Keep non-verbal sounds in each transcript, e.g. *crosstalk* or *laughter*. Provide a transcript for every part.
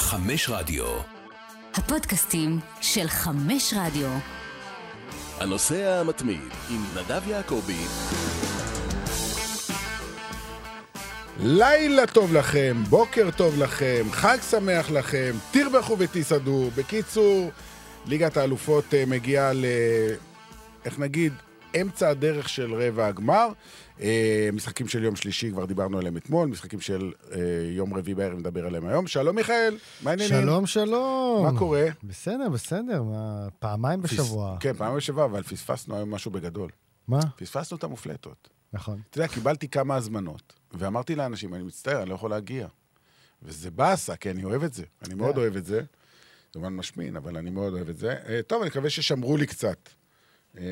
חמש רדיו. הפודקאסטים של חמש רדיו. הנוסע המתמיד עם נדב יעקבי. לילה טוב לכם, בוקר טוב לכם, חג שמח לכם, תרבחו ותסעדו. בקיצור, ליגת האלופות אה, מגיעה ל... איך נגיד? אמצע הדרך של רבע הגמר. אה, משחקים של יום שלישי, כבר דיברנו עליהם אתמול, משחקים של אה, יום רביעי בערב, נדבר עליהם היום. שלום מיכאל, מה העניינים? שלום, שלום. מה קורה? בסדר, בסדר, מה, פעמיים בשבוע. כן, פעם בשבוע, אבל פספסנו היום משהו בגדול. מה? פספסנו את המופלטות. נכון. אתה יודע, קיבלתי כמה הזמנות, ואמרתי לאנשים, אני מצטער, אני לא יכול להגיע. וזה באסה, כי אני אוהב את זה. אני מאוד כן. אוהב את זה. זה כמובן משמין, אבל אני מאוד אוהב את זה. אה, טוב, אני מקווה ששמרו לי קצת. אה,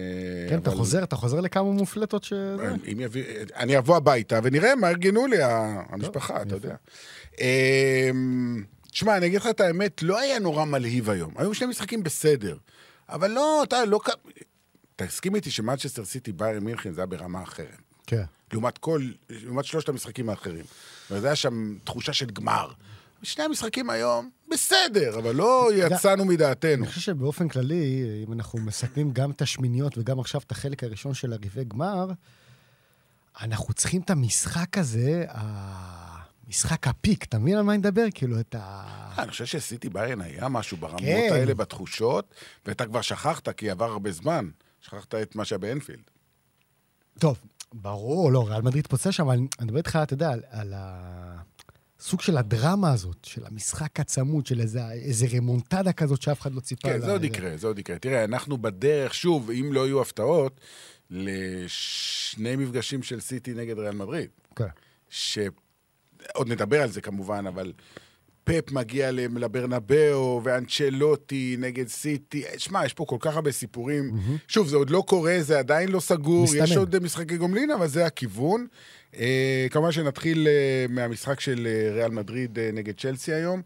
כן, אתה חוזר, אתה חוזר לכמה מופלטות ש... יביא, אני אבוא הביתה ונראה מה ארגנו לי המשפחה, אתה. יודע. אמ, תשמע, אני אגיד לך את האמת, לא היה נורא מלהיב היום. היו שני משחקים בסדר. אבל לא, אתה לא... תסכים איתי שמנצ'סטר סיטי, ביירן מינכן, זה היה ברמה אחרת. כן. לעומת כל, לעומת שלושת המשחקים האחרים. וזה היה שם תחושה של גמר. שני המשחקים היום, בסדר, אבל לא יצאנו מדעתנו. אני חושב שבאופן כללי, אם אנחנו מסכמים גם את השמיניות וגם עכשיו את החלק הראשון של הרבעי גמר, אנחנו צריכים את המשחק הזה, המשחק הפיק, אתה מבין על מה אני מדבר? כאילו, את ה... אני חושב שסיטי ביירן היה משהו ברמות כן. האלה, בתחושות, ואתה כבר שכחת, כי עבר הרבה זמן. שכחת את מה שהיה באנפילד. טוב, ברור, לא, ריאל מדריד פוצע שם, אבל אני מדבר איתך, אתה יודע, על, על הסוג של הדרמה הזאת, של המשחק הצמוד, של איזה, איזה רמונטדה כזאת שאף אחד לא ציפה כן. זה עוד יקרה, זה עוד יקרה. תראה, אנחנו בדרך, שוב, אם לא יהיו הפתעות, לשני מפגשים של סיטי נגד ריאל מדריד. כן. שעוד נדבר על זה כמובן, אבל פפ מגיע לברנבאו, ואנצ'לוטי נגד סיטי. שמע, יש פה כל כך הרבה סיפורים. שוב, זה עוד לא קורה, זה עדיין לא סגור, מסתמן. יש עוד אה, משחקי גומלין, אבל זה הכיוון. אה, כמובן שנתחיל אה, מהמשחק של אה, ריאל מדריד אה, נגד צ'לסי היום.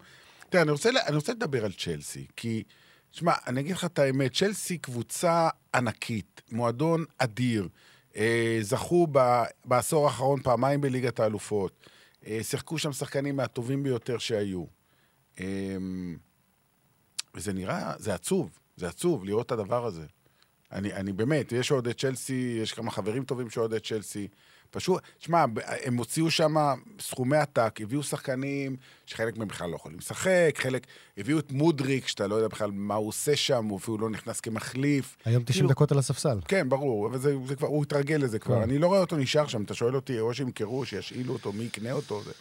תראה, אני רוצה, אני רוצה לדבר על צ'לסי, כי, שמע, אני אגיד לך את האמת, צ'לסי קבוצה ענקית, מועדון אדיר. אה, זכו ב, בעשור האחרון פעמיים בליגת האלופות. אה, שיחקו שם שחקנים מהטובים ביותר שהיו. אה, וזה נראה, זה עצוב, זה עצוב לראות את הדבר הזה. אני, אני באמת, יש אוהדי צ'לסי, יש כמה חברים טובים שאוהדי צ'לסי. פשוט, שמע, הם הוציאו שם סכומי עתק, הביאו שחקנים שחלק מהם בכלל לא יכולים לשחק, חלק, הביאו את מודריק, שאתה לא יודע בכלל מה הוא עושה שם, הוא אפילו לא נכנס כמחליף. היום 90 כאילו- דקות על הספסל. כן, ברור, אבל זה, זה כבר, הוא התרגל לזה כבר. כן. אני לא רואה אותו נשאר שם, אתה שואל אותי, או שימכרו, שישאילו אותו, מי יקנה אותו. זה...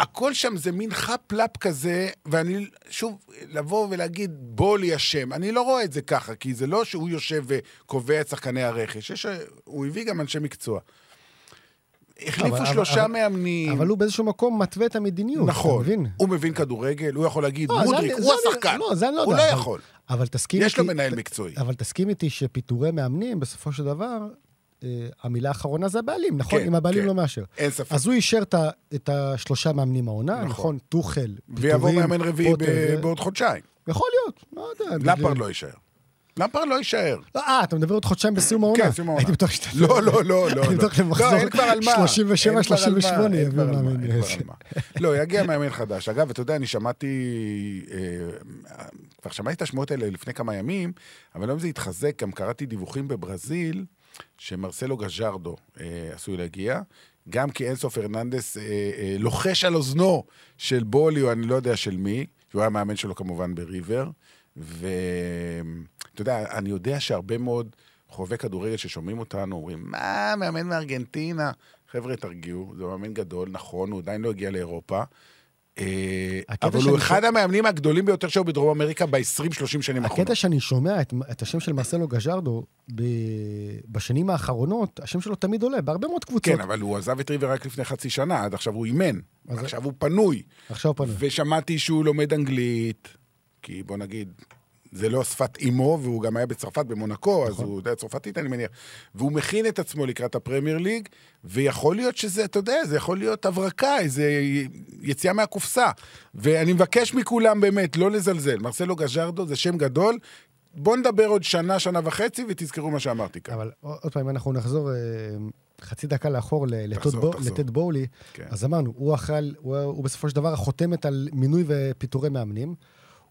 הכל שם זה מין חאפ-לאפ כזה, ואני, שוב, לבוא ולהגיד, בולי אשם, אני לא רואה את זה ככה, כי זה לא שהוא יושב וקובע את שחקני הרכש, יש, הוא הביא גם אנשי מקצוע. החליפו אבל- שלושה אבל- מאמנים. אבל הוא באיזשהו מקום מתווה את המדיניות, נכון, אתה מבין? הוא מבין כדורגל, הוא יכול להגיד, לא, זה מודריק, אני- הוא זה השחקן. לא, זה אני לא הוא יודע, לא אבל- יכול. אבל תסכים יש לו איתי- מנהל ת- מקצועי. אבל תסכים איתי שפיטורי מאמנים, בסופו של דבר, אה, המילה האחרונה זה הבעלים, נכון? כן, אם הבעלים כן. לא מאשר. אין ספק. אז הוא אישר את ה- את השלושה מאמנים העונה, נכון. נכון? טוחל, ויבוא פיטורים, מאמן רביעי ב- זה- בעוד חודשיים. יכול להיות, לא יודע. בגלל- לא יישאר. למפרד לא יישאר. אה, אתה מדבר עוד חודשיים בסיום העונה. כן, סיום העונה. הייתי בטוח שאתה... לא, לא, לא, לא. אני לא. בטוח לא, מה. 37, אין כבר על מה, 38 אין כבר יביאו מאמן. לא, יגיע מאמן חדש. אגב, אתה יודע, אני שמעתי, אה, כבר שמעתי את השמועות האלה לפני כמה ימים, אבל היום זה התחזק, גם קראתי דיווחים בברזיל, שמרסלו גז'רדו אה, עשוי להגיע. גם כי אינסו פרננדס אה, אה, לוחש על אוזנו של בולי, או אני לא יודע של מי, שהוא היה מאמן שלו כמובן בריבר. ואתה יודע, אני יודע שהרבה מאוד חובבי כדורגל ששומעים אותנו אומרים, מה, מאמן מארגנטינה? חבר'ה, תרגיעו, זה מאמן גדול, נכון, הוא עדיין לא הגיע לאירופה. אה, אבל הוא אחד שומע- המאמנים הגדולים ביותר שהיו בדרום אמריקה ב-20-30 שנים האחרונות. הקטע שאני שומע את, את השם של מרסלו גז'רדו ב, בשנים האחרונות, השם שלו תמיד עולה, בהרבה מאוד קבוצות. כן, אבל הוא עזב את ריבר רק לפני חצי שנה, עד עכשיו הוא אימן. אז- עכשיו הוא פנוי. עכשיו פנו. ושמעתי שהוא לומד אנגלית, כי בוא נגיד, זה לא שפת אימו, והוא גם היה בצרפת, במונקו, אז נכון. הוא יודע צרפתית, אני מניח. והוא מכין את עצמו לקראת הפרמייר ליג, ויכול להיות שזה, אתה יודע, זה יכול להיות הברקה, איזה יציאה מהקופסה. ואני מבקש מכולם באמת, לא לזלזל. מרסלו גז'רדו זה שם גדול. בואו נדבר עוד שנה, שנה וחצי, ותזכרו מה שאמרתי כאן. אבל עוד פעם, אנחנו נחזור, אה, חצי דקה לאחור. לטד בואלי, כן. אז אמרנו, הוא אחראי, הוא, הוא בסופו של דבר החותמת על מינוי ופיטורי מאמנים.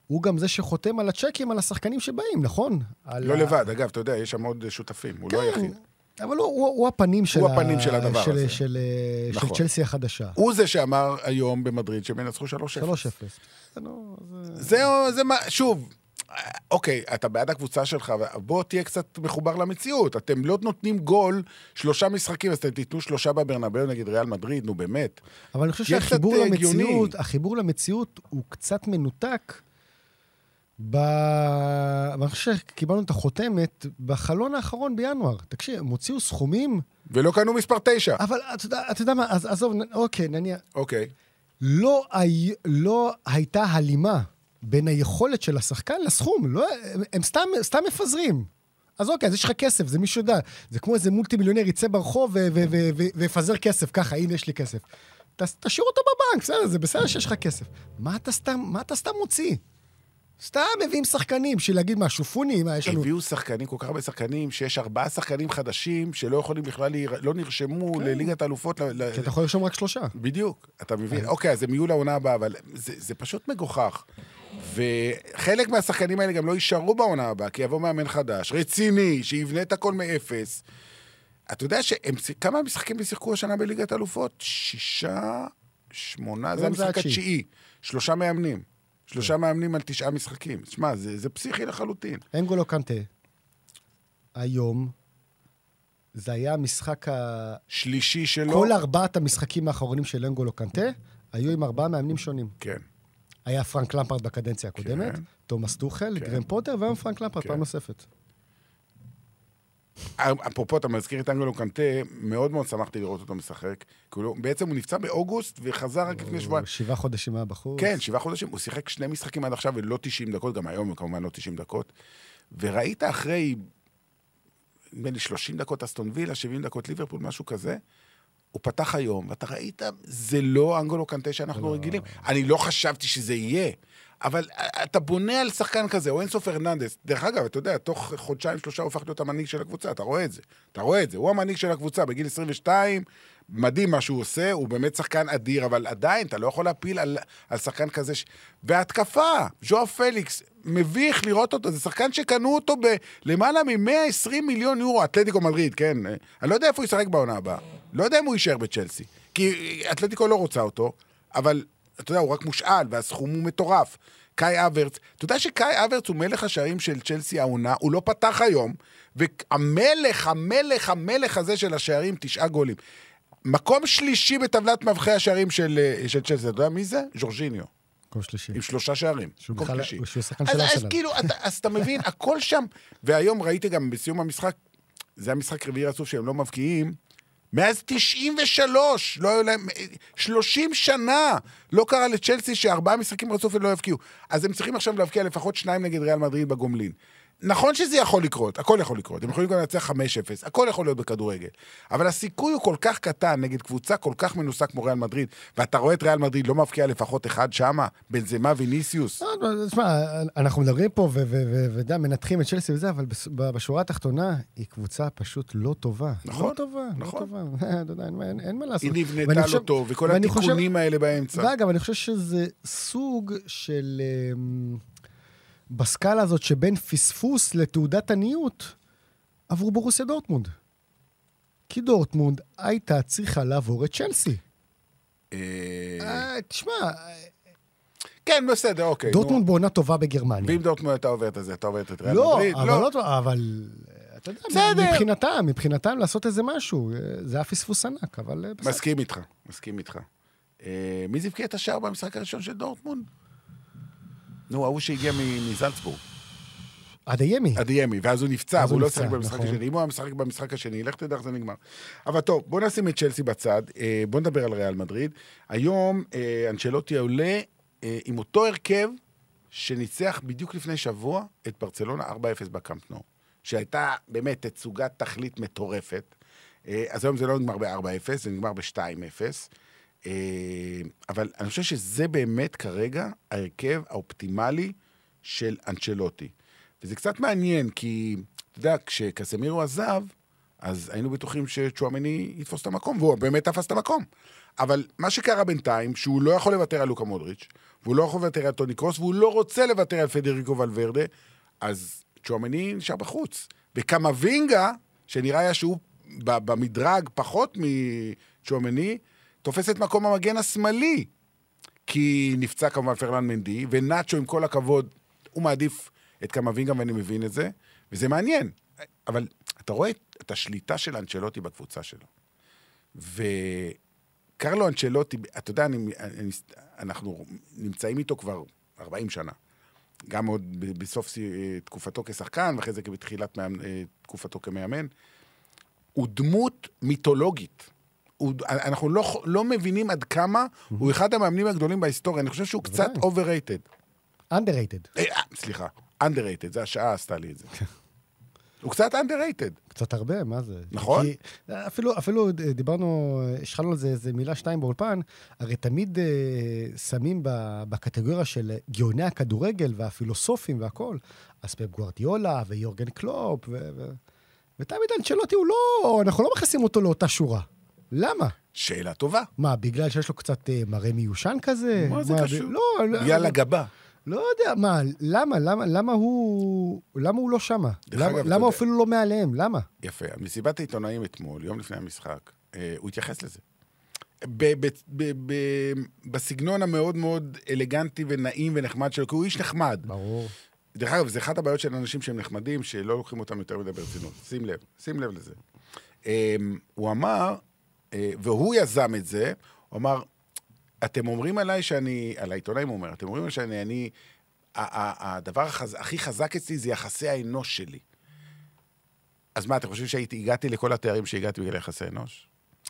הוא גם זה שחותם על הצ'קים על השחקנים שבאים, נכון? לא ה- לבד, אגב, אתה יודע, יש שם עוד שותפים, הוא לא היחיד. אבל הוא, הוא, הוא הפנים של, הוא הפנים של הדבר של, הזה. של, של, נכון. של צ'לסי החדשה. הוא זה שאמר היום במדריד שהם ינצחו 3-0. 3-0. נו, זה- זהו, זה מה, שוב, אוקיי, אתה בעד הקבוצה שלך, בוא תהיה קצת מחובר למציאות. אתם לא נותנים גול שלושה משחקים, אז אתם תיתנו שלושה בברנבאו נגד ריאל מדריד, נו באמת. אבל אני חושב שהחיבור אה, למציאות, הגיוני. החיבור למציאות הוא קצת מנותק. ב... ואני חושב שקיבלנו את החותמת בחלון האחרון בינואר. תקשיב, הם הוציאו סכומים, ולא קנו מספר תשע. אבל אתה יודע, אתה יודע מה, אז עזוב, אוקיי, נניח, אוקיי. לא, הי... לא הייתה הלימה בין היכולת של השחקן לסכום. לא, הם, הם סתם, סתם מפזרים. אז אוקיי, אז יש לך כסף, זה מישהו יודע. זה כמו איזה מולטי מיליונר יצא ברחוב ויפזר כסף, ככה, הנה יש לי כסף. ת, תשאיר אותו בבנק, בסדר, זה בסדר שיש לך כסף. מה אתה סתם, מה אתה סתם מוציא? סתם מביאים שחקנים, בשביל להגיד מה, שופוני, מה, יש לנו... הביאו שחקנים, כל כך הרבה שחקנים, שיש ארבעה שחקנים חדשים שלא יכולים בכלל, לא נרשמו לליגת האלופות. ל- כי אתה יכול לרשום רק שלושה. בדיוק, אתה מבין? אוקיי, אז הם יהיו לעונה הבאה, אבל זה, זה פשוט מגוחך. וחלק מהשחקנים האלה גם לא יישארו בעונה הבאה, כי יבוא מאמן חדש, רציני, שיבנה את הכל מאפס. אתה יודע שהם, כמה משחקים הם שיחקו השנה בליגת האלופות? שישה, שמונה, זה זה המשחק. התשיעי. שלושה מאמנים. שלושה מאמנים על תשעה משחקים. שמע, זה, זה פסיכי לחלוטין. אנגולו קנטה, היום, זה היה המשחק ה... שלישי שלו... כל ארבעת המשחקים האחרונים של אנגולו קנטה היו עם ארבעה מאמנים שונים. כן. היה פרנק למפרד בקדנציה הקודמת, כן. תומאס טוחל, כן. גרם פוטר, והיום פרנק למפרד כן. פעם נוספת. אפרופו, אתה מזכיר את אנגלו קנטה, מאוד מאוד שמחתי לראות אותו משחק. לא- בעצם הוא נפצע באוגוסט וחזר רק לפני שבועיים. שבעה חודשים היה בחוץ. כן, שבעה חודשים. הוא שיחק שני משחקים עד עכשיו ולא 90 דקות, גם היום הוא כמובן לא 90 דקות. וראית אחרי, נדמה לי 30 דקות אסטון וילה, 70 דקות ליברפול, משהו כזה, הוא פתח היום, ואתה ראית, זה לא אנגולו קנטה שאנחנו רגילים. אני לא חשבתי שזה יהיה, אבל אתה בונה על שחקן כזה, או אינסוף הרננדס. דרך אגב, אתה יודע, תוך חודשיים, שלושה הוא הפך להיות המנהיג של הקבוצה, אתה רואה את זה. אתה רואה את זה, הוא המנהיג של הקבוצה בגיל 22, מדהים מה שהוא עושה, הוא באמת שחקן אדיר, אבל עדיין, אתה לא יכול להפיל על, על שחקן כזה. ש... והתקפה, ז'ואר פליקס, מביך לראות אותו, זה שחקן שקנו אותו בלמעלה מ-120 מיליון יורו, אתלטיקו מדריד, כן? אני לא יודע איפה הוא ישחק בעונה הבאה. לא יודע אם הוא יישאר בצ'לסי. כי אתלטיקו לא רוצה אותו, אבל אתה יודע, הוא רק מושאל, והסכום הוא מטורף. קאי אברץ, אתה יודע שקאי אברץ הוא מלך השערים של צ'לסי העונה, הוא לא פתח היום, והמלך, המלך, המלך הזה של השערים, תשעה גולים. מקום שלישי בטבלת מבחי השערים של, אה, של צ'לסי, אתה יודע מי זה? ז'ורג'יניו, מקום שלישי. עם שלושה שערים. שהוא בכלל- שלישי. שהוא שחקן אז, של אז ארסנל. כאילו, אתה, אז אתה מבין, הכל שם. והיום ראיתי גם בסיום המשחק, זה המשחק רביעי רצוף שהם לא מבקיעים, מאז 93, לא היו להם, 30 שנה לא קרה לצ'לסי שארבעה משחקים רצוף ולא יבקיעו. אז הם צריכים עכשיו להבקיע לפחות שניים נגד ריאל מדריד בגומלין. נכון שזה יכול לקרות, הכל יכול לקרות. הם יכולים גם לנצח 5-0, הכל יכול להיות בכדורגל. אבל הסיכוי הוא כל כך קטן נגד קבוצה כל כך מנוסה כמו ריאל מדריד, ואתה רואה את ריאל מדריד לא מבקיע לפחות אחד שמה, בנזמה ויניסיוס. לא, תשמע, אנחנו מדברים פה ואתה מנתחים את צ'לסי וזה, אבל בשורה התחתונה, היא קבוצה פשוט לא טובה. נכון, לא טובה, נכון. לא טובה. *laughs* אתה יודע, אין- מה לעשות. היא נבנתה לא טוב, וכל התיקונים האלה באמצע. ואגב, אני חושב שזה סוג של... בסקאלה הזאת שבין פספוס לתעודת עניות, עברו בורוסיה דורטמונד. כי דורטמונד הייתה צריכה לעבור את צ'לסי. אה, אה, תשמע, כן, בסדר, אוקיי. דורטמונד בעונה טובה בגרמניה. ואם דורטמונד הייתה עוברת את זה, הייתה עוברת את ריאל לא, מדריד? לא, טוב, אבל... אתה יודע. מבחינתם, מבחינתם לעשות איזה משהו, אה, זה היה פספוס ענק, אבל אה, בסדר. מסכים איתך, מסכים איתך. אה, מי זה הבקיע את השער במשחק הראשון של דורטמונד? נו, ההוא שהגיע מזלצבורג, אדיימי. אדיאמי, ואז הוא נפצע, אז והוא הוא לא שיחק במשחק נכון. השני. אם הוא היה משחק במשחק השני, לך תדע איך זה נגמר. אבל טוב, בוא נשים את צ'לסי בצד, אה, בוא נדבר על ריאל מדריד. היום אה, אנצ'לוטי עולה אה, עם אותו הרכב שניצח בדיוק לפני שבוע את ברצלונה 4-0 בקאמפ נו, שהייתה באמת תצוגת תכלית מטורפת. אז היום זה לא נגמר ב-4-0, זה נגמר ב-2-0. אה, אבל אני חושב שזה באמת כרגע ההרכב האופטימלי של אנצ'לוטי. וזה קצת מעניין, כי, אתה יודע, כשקסמירו עזב, אז היינו בטוחים שצ'ואמני יתפוס את המקום, והוא באמת תפס את המקום. אבל מה שקרה בינתיים, שהוא לא יכול לוותר על לוקה מודריץ', והוא לא יכול לוותר על טוני קרוס, והוא לא רוצה לוותר על פדריקו ולוורדה, אז צ'ואמני נשאר בחוץ. וקמבינגה, שנראה היה שהוא במדרג פחות מצ'ואמני, תופס את מקום המגן השמאלי. כי נפצע כמובן פרלן מנדי, ונאצ'ו, עם כל הכבוד, הוא מעדיף את קמבינגה, ואני מבין את זה, וזה מעניין. אבל אתה רואה את השליטה של אנצ'לוטי בקבוצה שלו. וקרלו אנצ'לוטי, אתה יודע, אני, אני, אנחנו נמצאים איתו כבר 40 שנה. גם עוד בסוף סי- תקופתו כשחקן, ואחרי זה בתחילת אה, תקופתו כמאמן. הוא דמות מיתולוגית. הוא, אנחנו לא, לא מבינים עד כמה הוא אחד המאמנים הגדולים בהיסטוריה. אני חושב שהוא קצת overrated. underrated. אה, אה, סליחה, underrated, זה השעה עשתה לי את זה. *laughs* הוא קצת underrated. קצת הרבה, מה זה? נכון. כי אפילו, אפילו דיברנו, השחלנו על זה איזה מילה שתיים באולפן, הרי תמיד אה, שמים ב, בקטגוריה של גאוני הכדורגל והפילוסופים והכול, אז פפ גוארדיולה ויורגן קלופ, ו, ו, ותמיד אנצ'לוטי הוא לא, אנחנו לא מכניסים אותו לאותה שורה. למה? שאלה טובה. מה, בגלל שיש לו קצת אה, מראה מיושן כזה? מה זה ב- קשור? לא, לא, יאללה גבה. לא יודע, מה, למה, למה, למה הוא, למה הוא לא שמה? למה, אגב, למה הוא אפילו לא מעליהם? למה? יפה. מסיבת העיתונאים אתמול, יום לפני המשחק, אה, הוא התייחס לזה. ב- ב- ב- ב- בסגנון המאוד מאוד אלגנטי ונעים ונחמד שלו, כי הוא איש נחמד. ברור. דרך אגב, זה אחת הבעיות של אנשים שהם נחמדים, שלא לוקחים אותם יותר מדי ברצינות. שים לב, שים לב לזה. אמ, הוא אמר, והוא יזם את זה, הוא אמר, אתם אומרים עליי שאני, על העיתונאים הוא אומר, אתם אומרים עליי שאני, אני, הדבר החז, הכי חזק אצלי זה יחסי האנוש שלי. אז מה, אתם חושבים שהגעתי לכל התארים שהגעתי בגלל יחסי אנוש?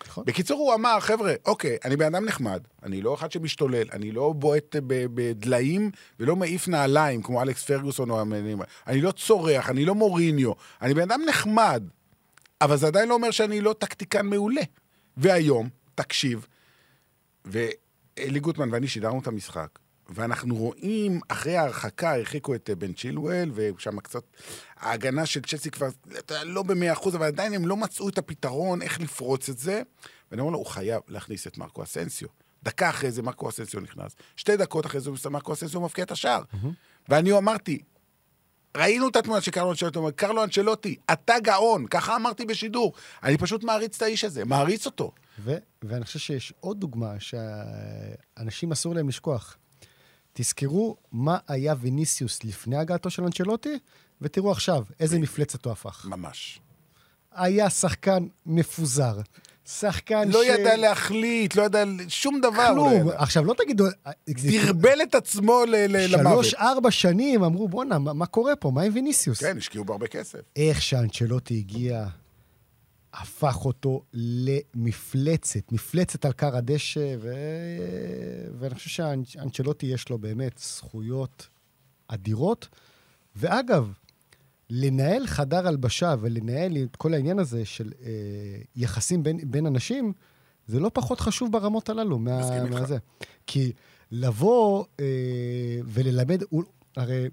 נכון. בקיצור, הוא אמר, חבר'ה, אוקיי, אני בן אדם נחמד, אני לא אחד שמשתולל, אני לא בועט בדליים ולא מעיף נעליים כמו אלכס פרגוסון או המאמנים. אני לא צורח, אני לא מוריניו, אני בן אדם נחמד, אבל זה עדיין לא אומר שאני לא טקטיקן מעולה. והיום, תקשיב, ואלי גוטמן ואני שידרנו את המשחק, ואנחנו רואים, אחרי ההרחקה, הרחיקו את אה, בן צ'ילואל, ושם קצת, ההגנה של צ'לסי כבר, לא במאה אחוז, אבל עדיין הם לא מצאו את הפתרון איך לפרוץ את זה. ואני אומר לו, הוא חייב להכניס את מרקו אסנסיו. דקה אחרי זה מרקו אסנסיו נכנס. שתי דקות אחרי זה מרקו אסנסיו מפקיע את השער. ואני אמרתי, ראינו את התמונה של קרלו אנצ'לוטי, אומר, קרלו אנצ'לוטי, אתה גאון, ככה אמרתי בשידור. אני פשוט מעריץ את האיש הזה, מעריץ אותו. ו- ואני חושב שיש עוד דוגמה שאנשים אסור להם לשכוח. תזכרו מה היה ויניסיוס לפני הגעתו של אנצ'לוטי, ותראו עכשיו איזה מפלצת הוא הפך. ממש. היה שחקן מפוזר. שחקן לא ש... ידע להחליט, לא ידע שום דבר. לא כלום. ידע. עכשיו, לא תגידו... זה- דרבל את עצמו ל- ל- למוות. שלוש, ארבע שנים אמרו, בואנה, מה, מה קורה פה? מה עם ויניסיוס? כן, השקיעו בהרבה כסף. איך שאנצ'לוטי הגיע, הפך אותו למפלצת, מפלצת על כר הדשא, ו... ואני חושב שאנצ'לוטי יש לו באמת זכויות אדירות. ואגב, לנהל חדר הלבשה ולנהל את כל העניין הזה של אה, יחסים בין, בין אנשים, זה לא פחות חשוב ברמות הללו. מה. מהזה. כי לבוא אה, וללמד, הוא- הרי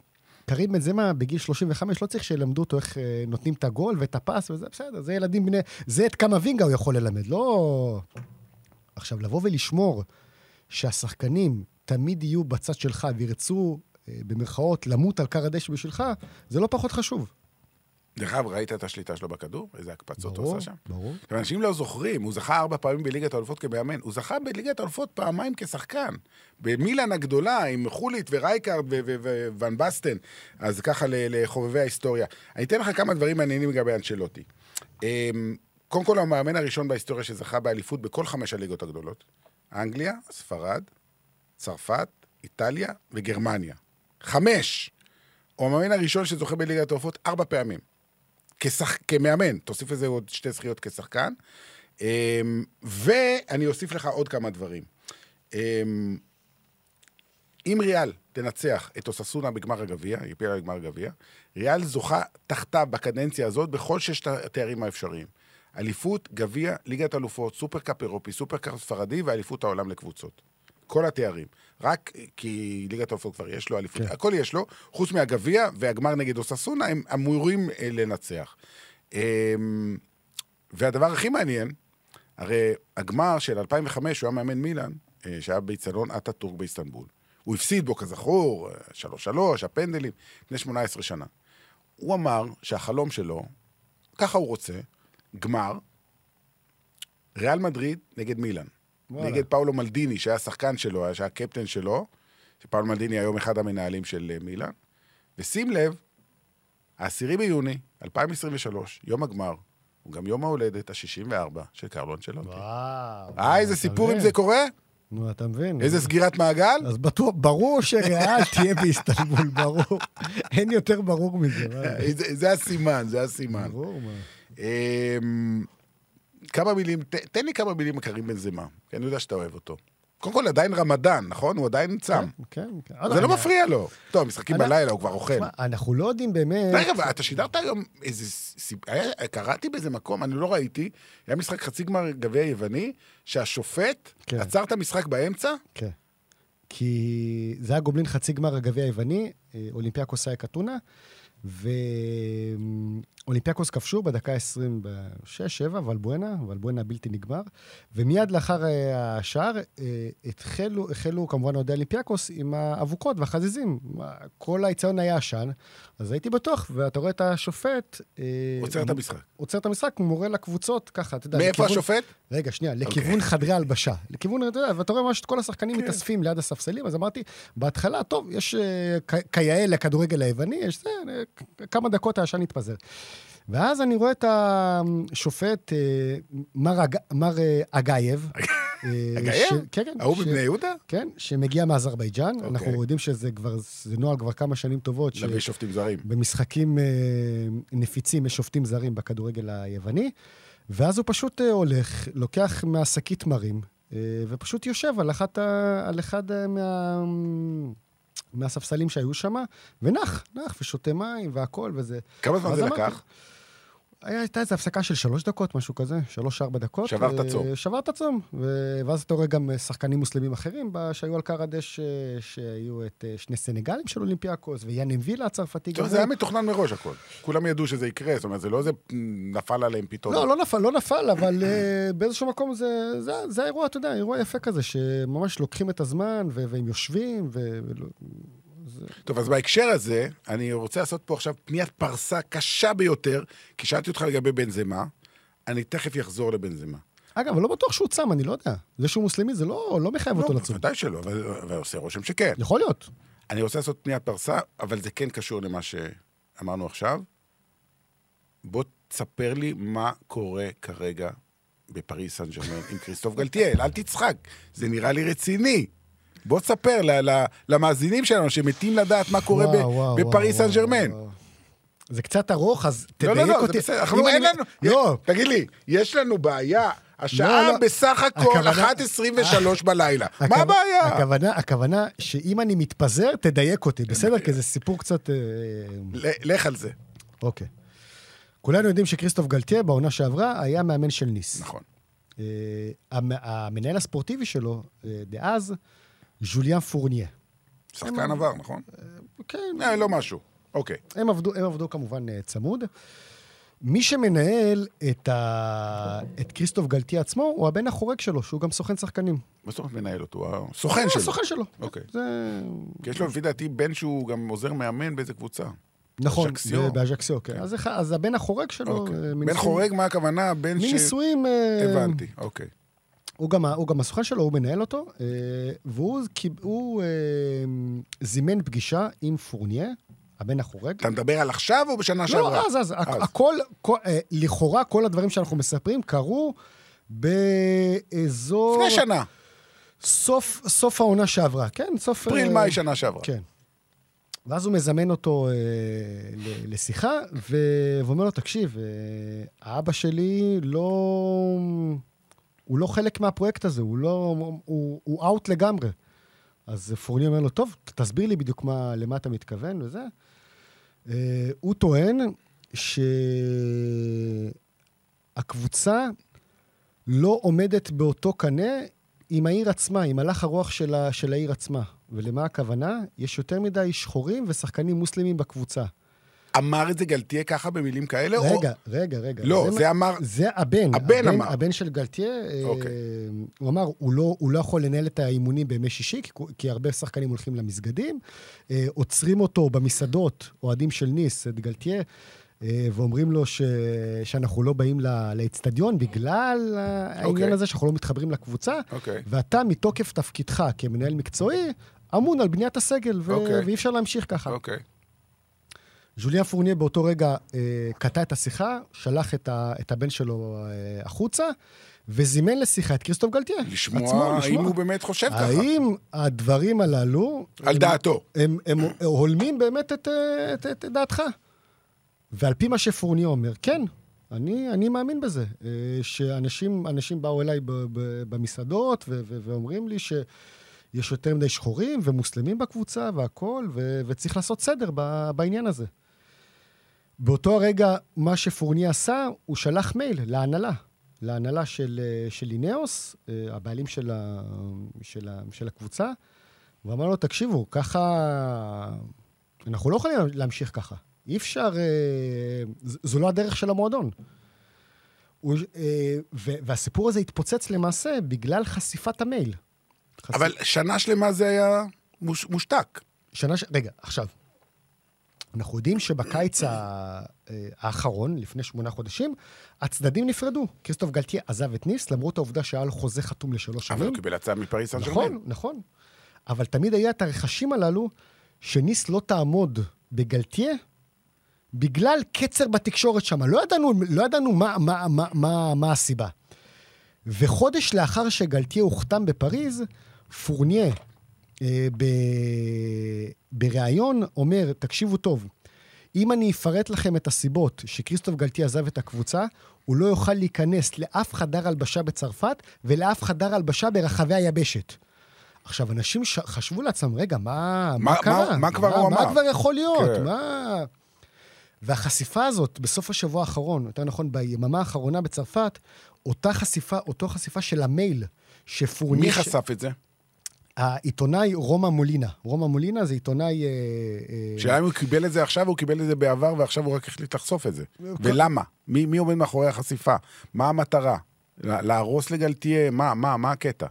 קרים בנזמה בגיל 35, לא צריך שילמדו אותו איך אה, נותנים את הגול ואת הפס וזה, בסדר, זה ילדים בני... זה את כמה וינגה הוא יכול ללמד, לא... עכשיו, לבוא ולשמור שהשחקנים תמיד יהיו בצד שלך וירצו, במרכאות, למות על כר הדשא בשבילך, זה לא פחות חשוב. דרך אגב, ראית את השליטה שלו בכדור? איזה הקפצות הוא ברור, עשה שם? ברור. אבל אנשים לא זוכרים, הוא זכה ארבע פעמים בליגת האלופות כמאמן. הוא זכה בליגת האלופות פעמיים כשחקן. במילאן הגדולה, עם חוליט ורייקארד ו- ו- ו- ואן בסטן. אז ככה לחובבי ההיסטוריה. אני אתן לך כמה דברים מעניינים לגבי אנצ'לוטי. אמ, קודם כל, המאמן הראשון בהיסטוריה שזכה באליפות בכל חמש הליגות הגדולות. אנגליה, ספרד, צרפת, איטליה וגרמניה. חמש! הוא המאמן הראשון שזוכה בליגת האלופות ארבע פעמים. כשח... כמאמן, תוסיף לזה עוד שתי זכיות כשחקן. אמ, ואני אוסיף לך עוד כמה דברים. אמ, אם ריאל תנצח את אוססונה בגמר הגביע, היא הפילה לגמר הגביע, ריאל זוכה תחתיו בקדנציה הזאת בכל ששת התארים האפשריים. אליפות, גביע, ליגת אלופות, סופרקאפ אירופי, סופרקאפ ספרדי ואליפות העולם לקבוצות. כל התארים. רק כי ליגת האלופות כבר יש לו אליפות, כן. הכל יש לו, חוץ מהגביע והגמר נגד אוססונה, הם אמורים אה, לנצח. אמ, והדבר הכי מעניין, הרי הגמר של 2005, הוא היה מאמן מילאן, אה, שהיה באיצטדיון אטאטורק באיסטנבול. הוא הפסיד בו, כזכור, 3-3, הפנדלים, לפני 18 שנה. הוא אמר שהחלום שלו, ככה הוא רוצה, גמר, ריאל מדריד נגד מילאן. וואלה. נגד פאולו מלדיני, שהיה שחקן שלו, שהיה הקפטן שלו, שפאולו מלדיני היום אחד המנהלים של אה, מילאן. ושים לב, העשירי ביוני 2023, יום הגמר, הוא גם יום ההולדת ה-64 של קרלו אנצ'לוטי. וואו. אה, איזה סיפור אם? זה קורה? נו, אתה מבין. איזה סגירת מעגל? אז בטוח, ברור שריאל *laughs* תהיה באיסטנבול, ברור. אין יותר ברור מזה. *laughs* זה- זה הסימן, זה הסימן. ברור, מה. כמה מילים, ת- תן לי כמה מילים לקרים בן זמה, כי אני יודע שאתה אוהב אותו. קודם כל, עדיין רמדאן, נכון? הוא עדיין צם. כן, כן. זה לא מפריע לו. טוב, משחקים בלילה, הוא כבר אוכל. אנחנו לא יודעים באמת... רגע, אתה שידרת היום איזה... קראתי באיזה מקום, אני לא ראיתי, היה משחק חצי גמר גביע יווני, שהשופט כן. עצר את המשחק באמצע, כן. כי זה היה גובלין חצי גמר הגביע היווני, אה, אולימפיאקוס היה קטונה, ואולימפיאקוס כבשו בדקה 26-7, ולבואנה, ולבואנה בלתי נגמר, ומיד לאחר אה, השער אה, התחלו, החלו כמובן אוהדי אולימפיאקוס עם האבוקות והחזיזים. כל האיצטדיון היה עשן, אז הייתי בטוח, ואתה רואה את השופט... אה, עוצר את המשחק. עוצר את המשחק, מורה לקבוצות, ככה, אתה יודע. מאיפה לכיוון- השופט? רגע, שנייה, לכיוון חדרי הלבשה. לכיוון, אתה יודע, ואתה רואה ממש את כל השחקנים מתאספים ליד הספסלים, אז אמרתי, בהתחלה, טוב, יש אה, כיאה לכדורגל היווני, יש זה, כמה דקות העשן התפזר. ואז אני רואה את השופט, אה, מר אג- מר אה, אגייב. אה, *laughs* אגייב? כן, כן. ההוא בבני יהודה? כן, שמגיע מאזרבייג'אן. אוקיי. אנחנו יודעים שזה כבר, זה נוהל כבר כמה שנים טובות. להביא שופטים זרים. במשחקים נפיצים יש שופטים זרים בכדורגל היווני, ואז הוא פשוט הולך, לוקח משרוקית מרים, ופשוט יושב על, אחת על אחד מה, מהספסלים שהיו שם, ונח, נח, ושותה מים והכול, וזה... כמה זמן זה אמרתי, לקח? הייתה איזו הפסקה של שלוש דקות, משהו כזה, שלוש-ארבע דקות. שברת אה, צום. שברת צום. ו- ואז אתה רואה גם אה, שחקנים מוסלמים אחרים שהיו על קר הדשא, שהיו את אה, שני סנגלים של אולימפיאקוס, ויאן אמווילה הצרפתי. טוב, זה. היה מתוכנן מראש הכל. כולם ידעו שזה יקרה, זאת אומרת, זה לא איזה נפל עליהם פתאום. לא, לא נפל, לא נפל, אבל באיזשהו מקום זה, זה, זה האירוע, אתה יודע, אירוע יפה כזה, שממש לוקחים את הזמן, ו- והם יושבים, ולא- טוב, אז בהקשר הזה, אני רוצה לעשות פה עכשיו פניית פרסה קשה ביותר, כי שאלתי אותך לגבי בן זמה, אני תכף אחזור לבן זמה. אגב, לא בטוח שהוא צם, אני לא יודע. זה שהוא מוסלמי, זה לא, לא מחייב אותו לא, לצום. בוודאי שלא, אבל אבל עושה רושם שכן. יכול להיות. אני רוצה לעשות פניית פרסה, אבל זה כן קשור למה שאמרנו עכשיו. בוא תספר לי מה קורה כרגע בפריס סן ג'רמן עם כריסטוף גלטיאל, אל תצחק, זה נראה לי רציני. בוא תספר למאזינים שלנו שמתים לדעת מה קורה בפריס סן ג'רמן. זה קצת ארוך, אז לא, תדייק לא, לא, אותי. זה בסדר, אנחנו, אין לנו... לא, תגיד לי, יש לנו בעיה. השעה לא, לא. בסך הכל הכוונה- 1.23 בלילה. מה הכו- הבעיה? הכוונה, הכוונה שאם אני מתפזר, תדייק אותי, בסדר? כי זה סיפור קצת... אה, לך על זה. אוקיי. כולנו יודעים שכריסטוף גלטיה בעונה שעברה היה מאמן של ניס. נכון. אה, המ- המנהל הספורטיבי שלו אה, דאז, ז'וליאן פורניה. שחקן עבר, נכון? כן, אה, לא משהו. אוקיי. הם עבדו, הם עבדו כמובן אה, צמוד. מי שמנהל את, ה... את כריסטוף גלטיה עצמו הוא הבן החורג שלו, שהוא גם סוכן שחקנים. מה זאת אומרת מנהל אותו? הוא הסוכן הוא שלו. הסוכן שלו. אוקיי. זה... כי יש לו לפי דעתי בן שהוא גם עוזר מאמן באיזה קבוצה. נכון, באז'קסיו, כן. כן. אז, הבן החורג שלו... אוקיי. אה, בן חורג, מה הכוונה? בן ש... מנישואים... אה, הבנתי, אוקיי. הוא גם, הוא גם הסוכן שלו, הוא מנהל אותו, אה, והוא קיב- הוא, אה, זימן פגישה עם פורניה, הבן החורג. אתה מדבר על עכשיו או בשנה שעברה? לא, אז, אז, הכ- הכל, כל, אה, לכאורה כל הדברים שאנחנו מספרים קרו באזור... לפני שנה, סוף, סוף העונה שעברה, כן? סוף... אפריל, אה, מאי שנה שעברה. כן. ואז הוא מזמן אותו אה, לשיחה, ואומר לו, תקשיב, אה, האבא שלי לא... הוא לא חלק מהפרויקט הזה, הוא לא... הוא, הוא אאוט לגמרי. אז פורני אומר לו, טוב, תסביר לי בדיוק מה, למה אתה מתכוון וזה. אה, הוא טוען שהקבוצה לא עומדת באותו קנה עם העיר עצמה, עם הלך הרוח של, ה, של העיר עצמה. ולמה הכוונה? יש יותר מדי שחורים ושחקנים מוסלמים בקבוצה. אמר את זה גלתיה ככה במילים כאלה? רגע, או... רגע, רגע. לא, זה מה- אמר... זה הבן. הבן אמר. הבן של גלתיה, אה, אוקיי. הוא אמר, הוא לא, הוא לא יכול לנהל את האימונים בימי שישי, כי, כי הרבה שחקנים הולכים למסגדים. אה, עוצרים אותו במסעדות, אוהדים של ניס, את גלתיה, אה, ואומרים לו ש, שאנחנו לא באים לאצטדיון בגלל אה, העניין אוקיי. הזה שאנחנו לא מתחברים לקבוצה. אוקיי. ואתה, מתוקף תפקידך כמנהל מקצועי, אמון על בניית הסגל, ו- אוקיי. ואי אפשר להמשיך ככה. אוקיי. ז'וליאן פורניה באותו רגע אה, קטע את השיחה, שלח את, ה, את הבן שלו אה, החוצה, וזימן לשיחה את כריסטוף גלתיה. עצמו, לשמוע האם הוא באמת חושב ככה. האם הדברים הללו... על הם, דעתו. הם, הם, הם הולמים באמת את, אה, את, את, את דעתך. ועל פי מה שפורניה אומר, כן, אני, אני מאמין בזה. אה, שאנשים אנשים באו אליי ב, ב, במסעדות ו, ו, ואומרים לי שיש יותר מדי שחורים ומוסלמים בקבוצה והכול, ו, וצריך לעשות סדר ב, בעניין הזה. באותו הרגע, מה שפורניה עשה, הוא שלח מייל להנהלה. להנהלה של, אה, של לינאוס, אה, הבעלים של, ה, של, ה, של הקבוצה, ואמר לו, תקשיבו, ככה... אנחנו לא יכולים להמשיך ככה. אי אפשר... אה, זו לא הדרך של המועדון. הוא, והסיפור הזה התפוצץ למעשה בגלל חשיפת המייל. חשפ- אבל שנה שלמה זה היה מוש, מושתק. שנה ש... רגע, עכשיו. אנחנו יודעים שבקיץ האחרון, לפני שמונה חודשים, הצדדים נפרדו. כריסטוף גלטיה עזב את ניס, למרות העובדה שהיה לו חוזה חתום לשלוש אבל שנים. הוא קיבל הצעה מפריס סן נכון, נכון. אבל תמיד היה את הרכשים הללו, שניס לא תעמוד בגלטיה, בגלל קצר בתקשורת שם. לא ידענו, לא ידענו מה, מה, מה, מה, מה הסיבה. וחודש לאחר שגלטיה הוחתם בפריז, פורניה, ב... בריאיון, אומר, תקשיבו טוב, אם אני אפרט לכם את הסיבות שכריסטוף גלטי עזב את הקבוצה, הוא לא יוכל להיכנס לאף חדר הלבשה בצרפת ולאף חדר הלבשה ברחבי היבשת. עכשיו, אנשים ש... חשבו לעצמם, רגע, מה, מה, מה- קרה? מה- מה כבר הוא מה אמר? כבר יכול להיות? כן. מה... והחשיפה הזאת, בסוף השבוע האחרון, יותר נכון, ביממה האחרונה בצרפת, אותה חשיפה, אותו חשיפה של המייל שפורניה... מי חשף את זה? העיתונאי רומא מולינה. רומא מולינה זה עיתונאי... אה, אה, שאלה אם הוא קיבל את זה עכשיו, הוא קיבל את זה בעבר, ועכשיו הוא רק החליט לחשוף את זה. ולמה? מי, מי עומד מאחורי החשיפה? מה המטרה? לה- להרוס לגלתיה? מה, מה, מה הקטע?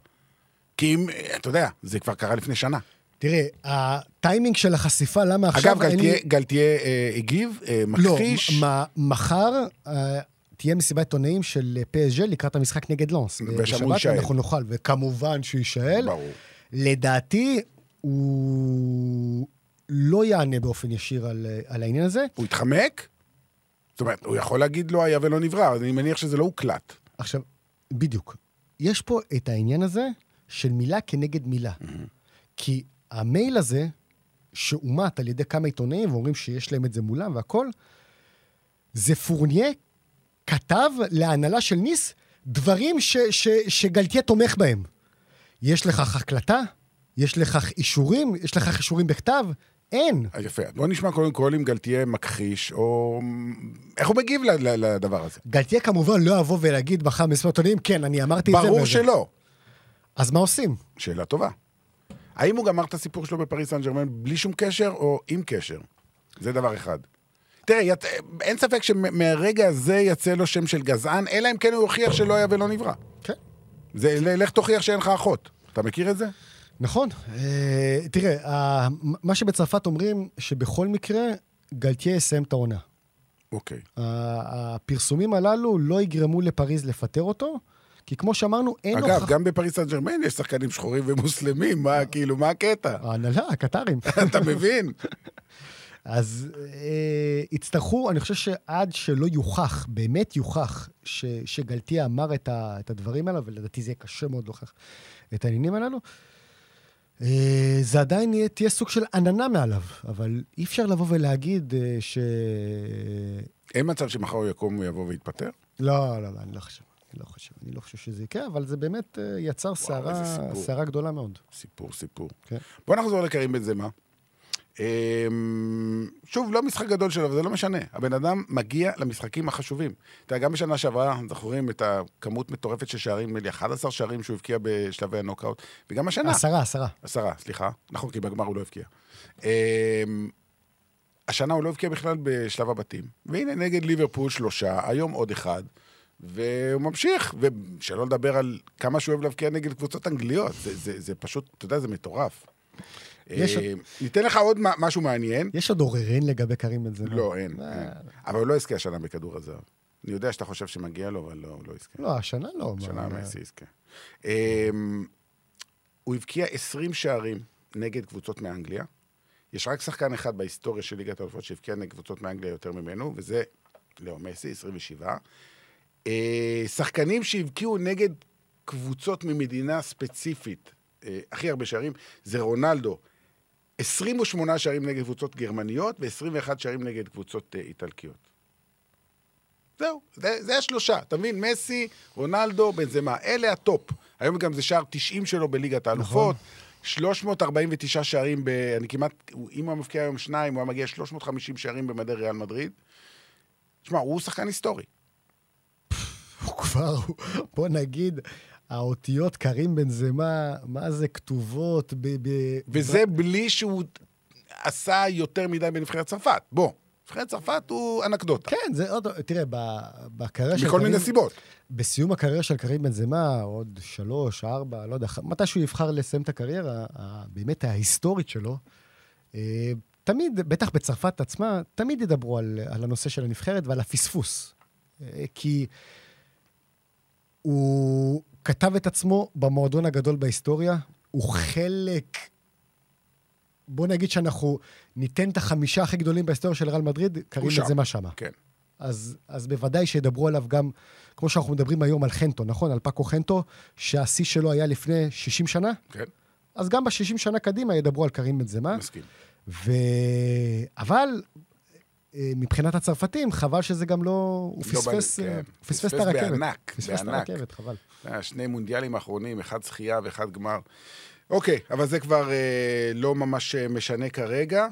כי אם, אתה יודע, זה כבר קרה לפני שנה. תראה, הטיימינג של החשיפה, למה עכשיו... אגב, אין לי- גלתיה, גלתיה אה, הגיב, אה, לא, מכחיש. מ- מחר אה, תהיה מסיבת עיתונאים של פסג' לקראת המשחק נגד לונס. ושם הוא בשבת יישאל. אנחנו נוכל, וכמובן שהוא יישאל. ברור. לדעתי, הוא לא יענה באופן ישיר על, על העניין הזה. הוא התחמק? זאת אומרת, הוא יכול להגיד לא היה ולא נברא, אני מניח שזה לא הוקלט. עכשיו, בדיוק. יש פה את העניין הזה של מילה כנגד מילה. כי המייל הזה, שאומת על ידי כמה עיתונאים, ואומרים שיש להם את זה מולם והכול, זה פורניה כתב להנהלה של ניס דברים ש, ש, שגלתיה תומך בהם. יש לכך הקלטה? יש לכך אישורים? יש לכך אישורים בכתב? אין. אז יפה. בוא נשמע קודם כל אם גלתיה מכחיש, או... איך הוא מגיב לדבר הזה? גלתיה כמובן לא יבוא ולהגיד מחר במסיבת עיתונאים, כן, אני אמרתי את זה. ברור וזה." שלא. אז מה עושים? שאלה טובה. האם הוא גמר את הסיפור שלו בפריס סן ג'רמן בלי שום קשר או עם קשר? זה דבר אחד. תראה, יצ... אין ספק שמהרגע הזה יצא לו שם של גזען, אלא אם כן הוא יוכיח שלא היה ולא נברא. כן. זה, לך תוכיח שאין לך אחות. אתה מכיר את זה? נכון. אה, תראה, ה- מה שבצרפת אומרים, שבכל מקרה, גלתיה יסיים את העונה. אוקיי. ה- הפרסומים הללו לא יגרמו לפריז לפטר אותו, כי כמו שאמרנו, אין אגב, הוכחה... גם בפריס סן ג'רמן יש שחקנים שחורים ומוסלמים, מה, כאילו, מה הקטע? ההנהלה, הקטרים. *laughs* אתה מבין? אז אה, יצטרכו, אני חושב שעד שלא יוכח, באמת יוכח, ש, שגלתיה אמר את, ה, את הדברים האלה, ולדעתי זה יהיה קשה מאוד להוכיח את העניינים הללו, אה, זה עדיין יהיה, תהיה סוג של עננה מעליו, אבל אי אפשר לבוא ולהגיד אה, ש... אין מצב שמחר הוא יקום ויבוא ויתפטר? לא, לא, לא, אני לא חושב. אני לא חושב, אני לא חושב שזה יקרה, אבל זה באמת אה, יצר. סערה גדולה מאוד. סיפור, סיפור. כן. בוא נחזור לקרים בן זמה. אמ, שוב, לא משחק גדול שלו, אבל זה לא משנה. הבן אדם מגיע למשחקים החשובים. אתה יודע, גם בשנה שעברה, זוכרים את הכמות מטורפת של שערים, נדמה לי 11 שערים שהוא הבקיע בשלבי הנוקאוט, וגם השנה. עשרה, עשרה. עשרה, סליחה. נכון, כי בגמר הוא לא הבקיע. אמ, השנה הוא לא הבקיע בכלל בשלב הבתים. והנה, נגד ליברפול שלושה, היום עוד אחד, והוא ממשיך. ושלא לדבר על כמה שהוא אוהב להבקיע נגד קבוצות אנגליות. זה, זה, זה פשוט, אתה יודע, זה מטורף. יש אה, ניתן לך עוד משהו מעניין. יש עוד עוררין לגבי קרים בן זמן? לא, אין. אה, אין. אבל הוא לא יזכה השנה בכדור הזהב. אני יודע שאתה חושב שמגיע לו, אבל לא, הוא לא יזכה. לא, השנה לא. השנה מסי יזכה. אמ, הוא הבקיע 20 שערים נגד קבוצות מאנגליה. יש רק שחקן אחד בהיסטוריה של ליגת האלופות שהבקיע נגד קבוצות מאנגליה יותר ממנו, וזה לאו מסי, 27. אה, שחקנים שהבקיעו נגד קבוצות ממדינה ספציפית, אה, הכי הרבה שערים, זה רונלדו. 28 שערים נגד קבוצות גרמניות ו-21 שערים נגד קבוצות אה, איטלקיות. זהו, זה, זה השלושה, אתה מבין? מסי, רונלדו, בנזמה, אלה הטופ. היום גם זה שער 90 שלו בליגת האלופות. 349 שערים, ב, אני כמעט, אם הוא מבקיע היום שניים, הוא היה מגיע 350 שערים במדי ריאל מדריד. תשמע, הוא שחקן היסטורי. *laughs* הוא כבר, בוא נגיד, האותיות קרים בנזמה, מה זה כתובות ב... ב- וזה בלי שהוא עשה יותר מדי בנבחרת צרפת. בוא, נבחרת צרפת הוא אנקדוטה. כן, זה עוד... תראה, ב- בקריירה של מכל. מיני סיבות. בסיום הקריירה של קרים בן זמה, עוד שלוש, ארבע, לא יודע, מתי שהוא יבחר לסיים את הקריירה, באמת ההיסטורית שלו, אה, תמיד, בטח בצרפת עצמה, תמיד ידברו על, על הנושא של הנבחרת ועל הפספוס. אה, כי הוא כתב את עצמו במועדון הגדול בהיסטוריה, הוא חלק... בוא נגיד שאנחנו ניתן את החמישה הכי גדולים בהיסטוריה של ריאל מדריד, קרים. את זה מה שמה. כן. אז, אז בוודאי שידברו עליו גם, כמו שאנחנו מדברים היום על חנטו, נכון? על פאקו חנטו, שהשיא שלו היה לפני 60 שנה, כן, אז גם ב-60 שנה קדימה ידברו על קרים בנזמה. מסכים. ו... אבל מבחינת הצרפתים, חבל שזה גם לא... הוא לא פספס, בא- אה, כן. הוא פספס את פספס הרכבת. בענק, פספס את. הרכבת, חבל. היה שני מונדיאלים האחרונים, אחד זכייה ואחד גמר. אוקיי, אבל זה כבר אה, לא ממש אה, משנה כרגע.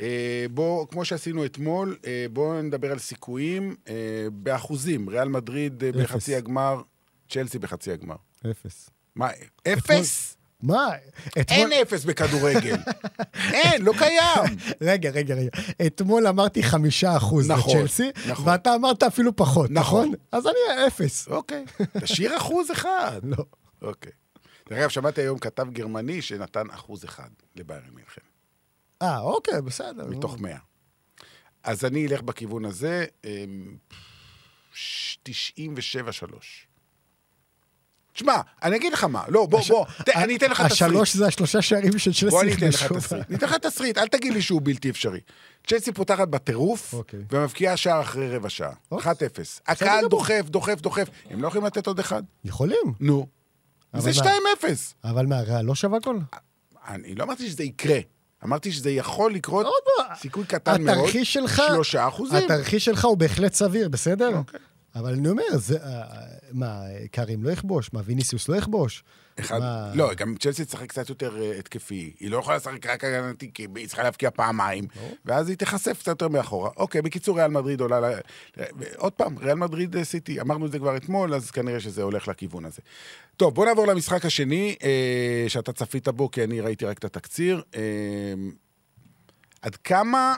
אה, בוא, כמו שעשינו אתמול, אה, בואו נדבר על סיכויים אה, באחוזים. ריאל מדריד אה. בחצי הגמר, צ'לסי בחצי הגמר. אפס. מה, אפס? מה? אתמול... אין אפס בכדורגל. אין, לא קיים. *laughs* רגע, רגע, רגע. אתמול אמרתי חמישה אחוז נכון, לצ'לסי, נכון. ואתה אמרת אפילו פחות, נכון. נכון? אז אני אפס. אוקיי, תשאיר אחוז אחד. לא. אוקיי. דרך אגב, שמעתי היום כתב גרמני שנתן אחוז אחד לביירן מינכן. אה, אוקיי, בסדר. מתוך 100. אז אני אלך בכיוון הזה, אמ, ש- 97-3. תשמע, אני אגיד לך מה, לא, בוא, בוא, ת- אני אתן לך תסריט. השלוש זה השלושה שערים של צ'לסי. בוא אני אתן לך. תסריט. אני אתן לך תסריט, אל תגיד לי שהוא בלתי אפשרי. צ'לסי פותחת בטירוף, אוקיי. ומבקיעה שער אחרי רבע שעה. 1-0. אוקיי. הקהל. דוחף, דוחף, דוחף. הם לא יכולים לתת עוד אחד? יכולים, נו. זה מה? 2-0. אבל מה, ריאל לא שווה גול? אני לא אמרתי שזה יקרה. אמרתי שזה יכול לקרות, עוד לא. סיכוי קטן מאוד. שלך... שלושה אחוזים. התרחיש שלך הוא בהחלט סביר, בסדר? אוקיי. אבל אני אומר, זה... אה, מה, קרים לא יכבוש? מה, ויניסיוס לא יכבוש? אחד, מה- לא, גם צ'לסי תשחק קצת יותר אה, התקפי. היא לא יכולה לשחק רק הגנתי, כי היא צריכה להבקיע פעמיים, ואז היא תיחשף קצת יותר מאחורה. אוקיי, בקיצור, ריאל מדריד עולה... ל- עוד פעם, ריאל מדריד אה, סיטי, אמרנו את זה כבר אתמול, אז כנראה שזה הולך לכיוון הזה. טוב, בוא נעבור למשחק השני, שאתה צפית בו, כי אני ראיתי רק את התקציר. עד כמה...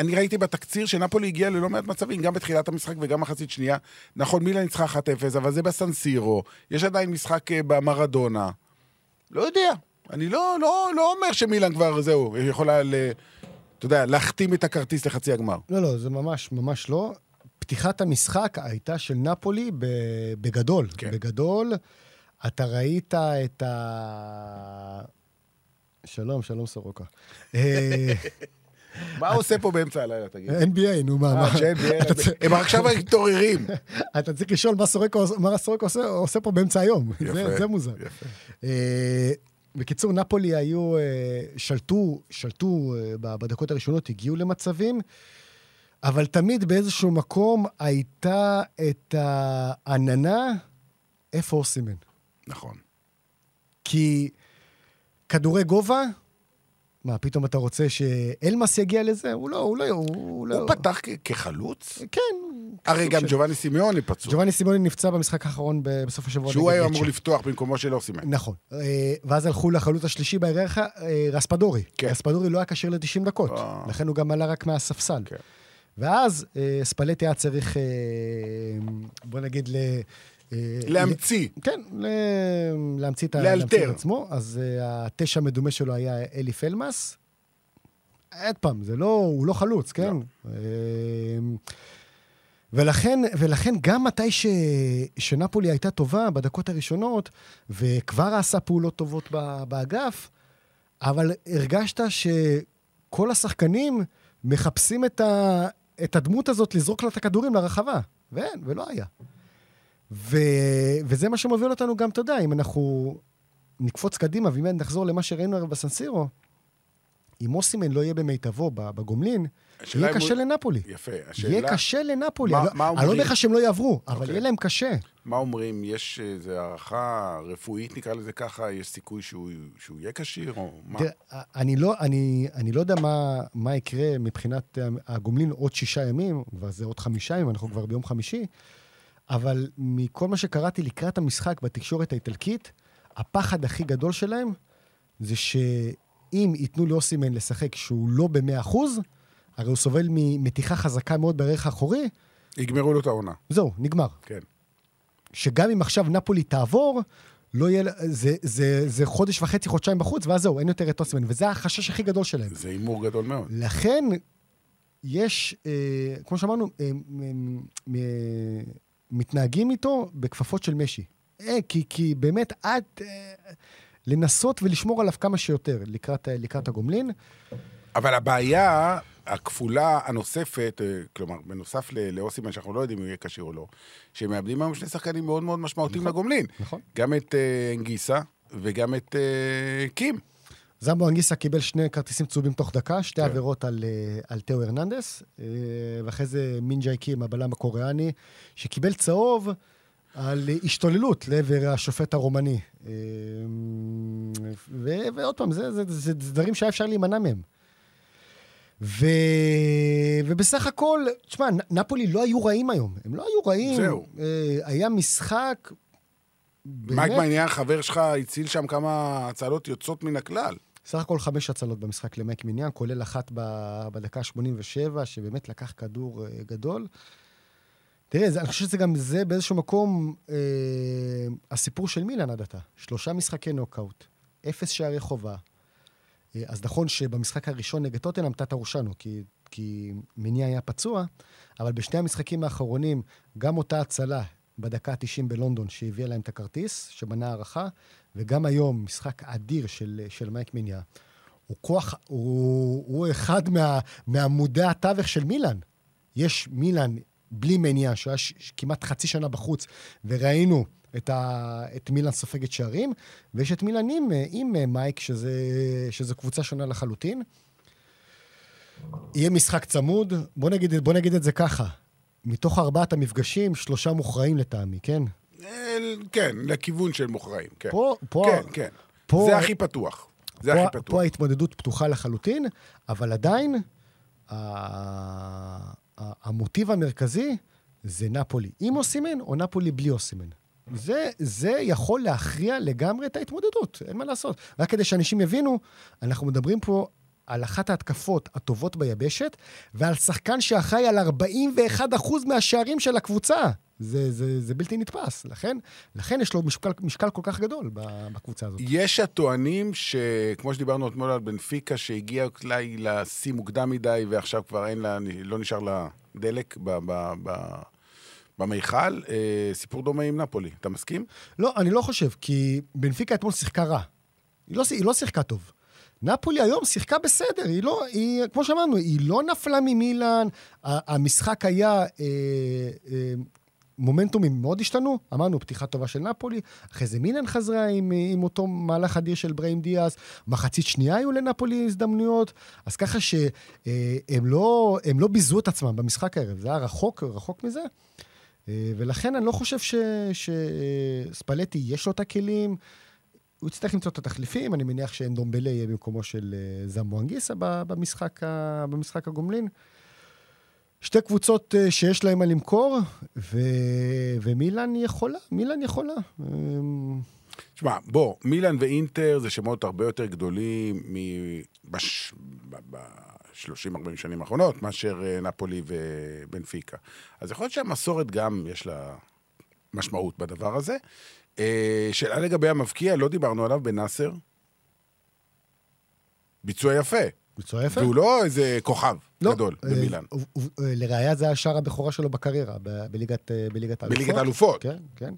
אני ראיתי בתקציר שנפולי הגיעה ללא מעט מצבים, גם בתחילת המשחק וגם מחצית שנייה. נכון, מילה ניצחה 1-0, אבל זה בסנסירו. יש עדיין משחק אה, במרדונה. לא יודע. אני לא, לא, לא אומר שמילן כבר, זהו, יכולה, ל, אתה יודע, להחתים את הכרטיס לחצי הגמר. לא, לא, זה ממש, ממש לא. פתיחת המשחק הייתה של נפולי בגדול. כן. בגדול, אתה ראית את ה... שלום, שלום סורוקה. מה הוא עושה פה באמצע הלילה, תגיד? NBA, נו מה, אה, מה? הם עכשיו מתעוררים. אתה צריך לשאול מה סורוקה עושה- פה באמצע היום. זה- מוזר. אה, בקיצור, נפולי היו, אה, שלטו, שלטו בדקות הראשונות, הגיעו למצבים, אבל תמיד באיזשהו מקום הייתה את העננה, איפה אוסימן? נכון. כי כדורי גובה, מה, פתאום אתה רוצה שאלמאס יגיע לזה? הוא לא, הוא לא, הוא לא... הוא פתח כחלוץ? כן, הרי גם של- ג'ובאני סימיוני פצוע. ג'ובאני סימוני נפצע במשחק האחרון בסוף השבוע. שהוא היה. אמור לפתוח במקומו של אוסימן. נכון. אה, ואז הלכו לחלוץ השלישי בהיררכיה, אה, רספדורי. כן. רספדורי לא היה כשיר ל-90 דקות, אה. לכן הוא גם עלה רק מהספסל. כן. ואז ספלטי היה צריך, בוא נגיד, ל... אה, להמציא. כן. להמציא את. לאלתר. עצמו. אז uh, התשע המדומה שלו היה אלי פלמס. עוד פעם, זה לא, הוא לא חלוץ, כן? לא. ולכן, ולכן גם מתי ש, שנפולי הייתה טובה בדקות הראשונות, וכבר עשה פעולות טובות ב, באגף, אבל הרגשת שכל השחקנים מחפשים את, ה, את הדמות הזאת לזרוק לה את הכדורים לרחבה. ואין, ולא היה. ו... וזה מה שמוביל אותנו גם, אתה יודע, אם אנחנו נקפוץ קדימה, ואם נחזור למה שראינו ערב בסנסירו, אם אוסימן לא יהיה במיטבו בגומלין, יהיה קשה הוא- לנפולי. יפה. השאלה... יהיה קשה לנפולי. מה- אני לא- מה אני לא אומרים? אומר לך שהם לא יעברו, אבל אוקיי. יהיה להם קשה. מה אומרים? יש איזו הערכה רפואית, נקרא לזה ככה? יש סיכוי שהוא, שהוא יהיה כשיר, או מה? תראה, אני לא, אני, אני לא יודע מה, מה יקרה מבחינת הגומלין עוד שישה ימים, כבר זה עוד חמישה ימים, אנחנו כבר ביום חמישי, אבל מכל מה שקראתי לקראת המשחק בתקשורת האיטלקית, הפחד הכי גדול שלהם זה שאם ייתנו לאוסימן לשחק שהוא לא במאה אחוז, הרי הוא סובל ממתיחה חזקה מאוד בערך האחורי, יגמרו לו את העונה. זהו, נגמר. כן. שגם אם עכשיו נפולי תעבור, לא יהיה, זה, זה, זה חודש וחצי, חודשיים בחוץ, ואז זהו, אין יותר את אוסמן. וזה החשש הכי גדול שלהם. זה הימור גדול מאוד. לכן, יש, אה, כמו שאמרנו, אה, מ- מ- מתנהגים איתו בכפפות של משי. אה, כי, כי באמת, עד אה, לנסות ולשמור עליו כמה שיותר לקראת, לקראת הגומלין. אבל הבעיה הכפולה הנוספת, אה, כלומר, בנוסף לאוסימן, שאנחנו לא יודעים אם הוא יהיה כשיר או לא, שהם מאבדים היום שני שחקנים מאוד מאוד משמעותיים לגומלין. נכון. גם את אה, אנגיסה וגם את אה, קים. זמבו אנגיסה קיבל שני כרטיסים צהובים תוך דקה, שתי כן. עבירות על, אה, על תאו הרננדס, אה, ואחרי זה מינג'י קים, הבלם הקוריאני, שקיבל צהוב על השתוללות לעבר השופט הרומני. אה, ו- ועוד פעם, זה, זה, זה, זה דברים שהיה אפשר להימנע מהם. ו... ובסך הכל, תשמע, נפולי לא היו רעים היום. הם לא היו רעים. זהו. אה, היה משחק... מייק מעניין, חבר שלך, הציל שם כמה הצלות יוצאות מן הכלל. סך הכל חמש הצלות במשחק למייק מיניאן, כולל אחת בדקה ה-87, שבאמת לקח כדור אה, גדול. תראה, זה, אני חושב שזה גם זה באיזשהו מקום אה, הסיפור של מילאן עד עתה. שלושה משחקי נוקאוט, אפס שערי חובה. אה, אז נכון שבמשחק הראשון נגד טוטנאם תת ארושנו, כי, כי מיני היה פצוע, אבל בשני המשחקים האחרונים, גם אותה הצלה בדקה ה-90 בלונדון, שהביאה להם את הכרטיס, שבנה הערכה, וגם היום, משחק אדיר של, של מייק מיניה. הוא כוח, הוא, הוא אחד מה, מעמודי התווך של מילאן. יש מילאן בלי מניה, שהיה כמעט חצי שנה בחוץ, וראינו את, ה, את מילאן סופגת שערים, ויש את מילאן עם, עם מייק, שזה, שזה קבוצה שונה לחלוטין. יהיה משחק צמוד, בוא נגיד, בוא נגיד את זה ככה, מתוך ארבעת המפגשים, שלושה מוכרעים לטעמי, כן? אה, כן, לכיוון של מוכרעים, כן. פה, פה, כן, כן. פה- זה הכי פתוח. זה פה, הכי פתוח. פה ההתמודדות פתוחה לחלוטין, אבל עדיין ה- ה- המוטיב המרכזי זה נפולי עם אוסימן או נפולי בלי אוסימן. זה, זה יכול להכריע לגמרי את ההתמודדות, אין מה לעשות. רק כדי שאנשים יבינו, אנחנו מדברים פה על אחת ההתקפות הטובות ביבשת, ועל שחקן שאחראי על 41% מהשערים של הקבוצה. זה, זה, זה בלתי נתפס. לכן, לכן יש לו משקל, משקל כל כך גדול בקבוצה הזאת. יש הטוענים שכמו שדיברנו אתמול על בנפיקה, שהגיע אולי לשיא מוקדם מדי, ועכשיו כבר אין לה, לא נשאר לה דלק ב, ב, ב, במיכל, אה, סיפור דומה עם נפולי. אתה מסכים? לא, אני לא חושב, כי בנפיקה אתמול שיחקה רע. היא לא, היא לא שיחקה טוב. נפולי היום שיחקה בסדר, היא לא, היא, כמו שאמרנו, היא לא נפלה ממילאן, המשחק היה, אה, אה, מומנטומים מאוד השתנו, אמרנו, פתיחה טובה של נפולי, אחרי זה מילאן חזרה עם, עם אותו מהלך אדיר של בראים דיאז, מחצית שנייה היו לנפולי הזדמנויות, אז ככה שהם לא, הם לא ביזו את עצמם במשחק הערב, זה היה רחוק, רחוק מזה. אה, ולכן אני לא חושב שספלטי יש לו את הכלים. הוא יצטרך למצוא את התחליפים, אני מניח שאנדומבלה יהיה במקומו של אה, זמבו אנגיסה ב- במשחק, במשחק הגומלין. שתי קבוצות אה, שיש להן מה למכור, ו... ומילאן יכולה, מילאן יכולה. אמ, תשמע, בוא, מילאן ואינטר זה שמות הרבה יותר גדולים ב-30-40 שנים האחרונות, מאשר אה, נפולי ובנפיקה. אז יכול להיות שהמסורת גם יש לה משמעות בדבר הזה. אה, שאלה לגבי המבקיע, לא דיברנו עליו בנאסר. ביצוע יפה. ביצוע יפה. והוא לא איזה כוכב לא, גדול אה, במילאן. אה, לראיה זה השער הבכורה שלו בקריירה, בליגת אה, בליגת האלופות. בליגת האלופות. כן, כן.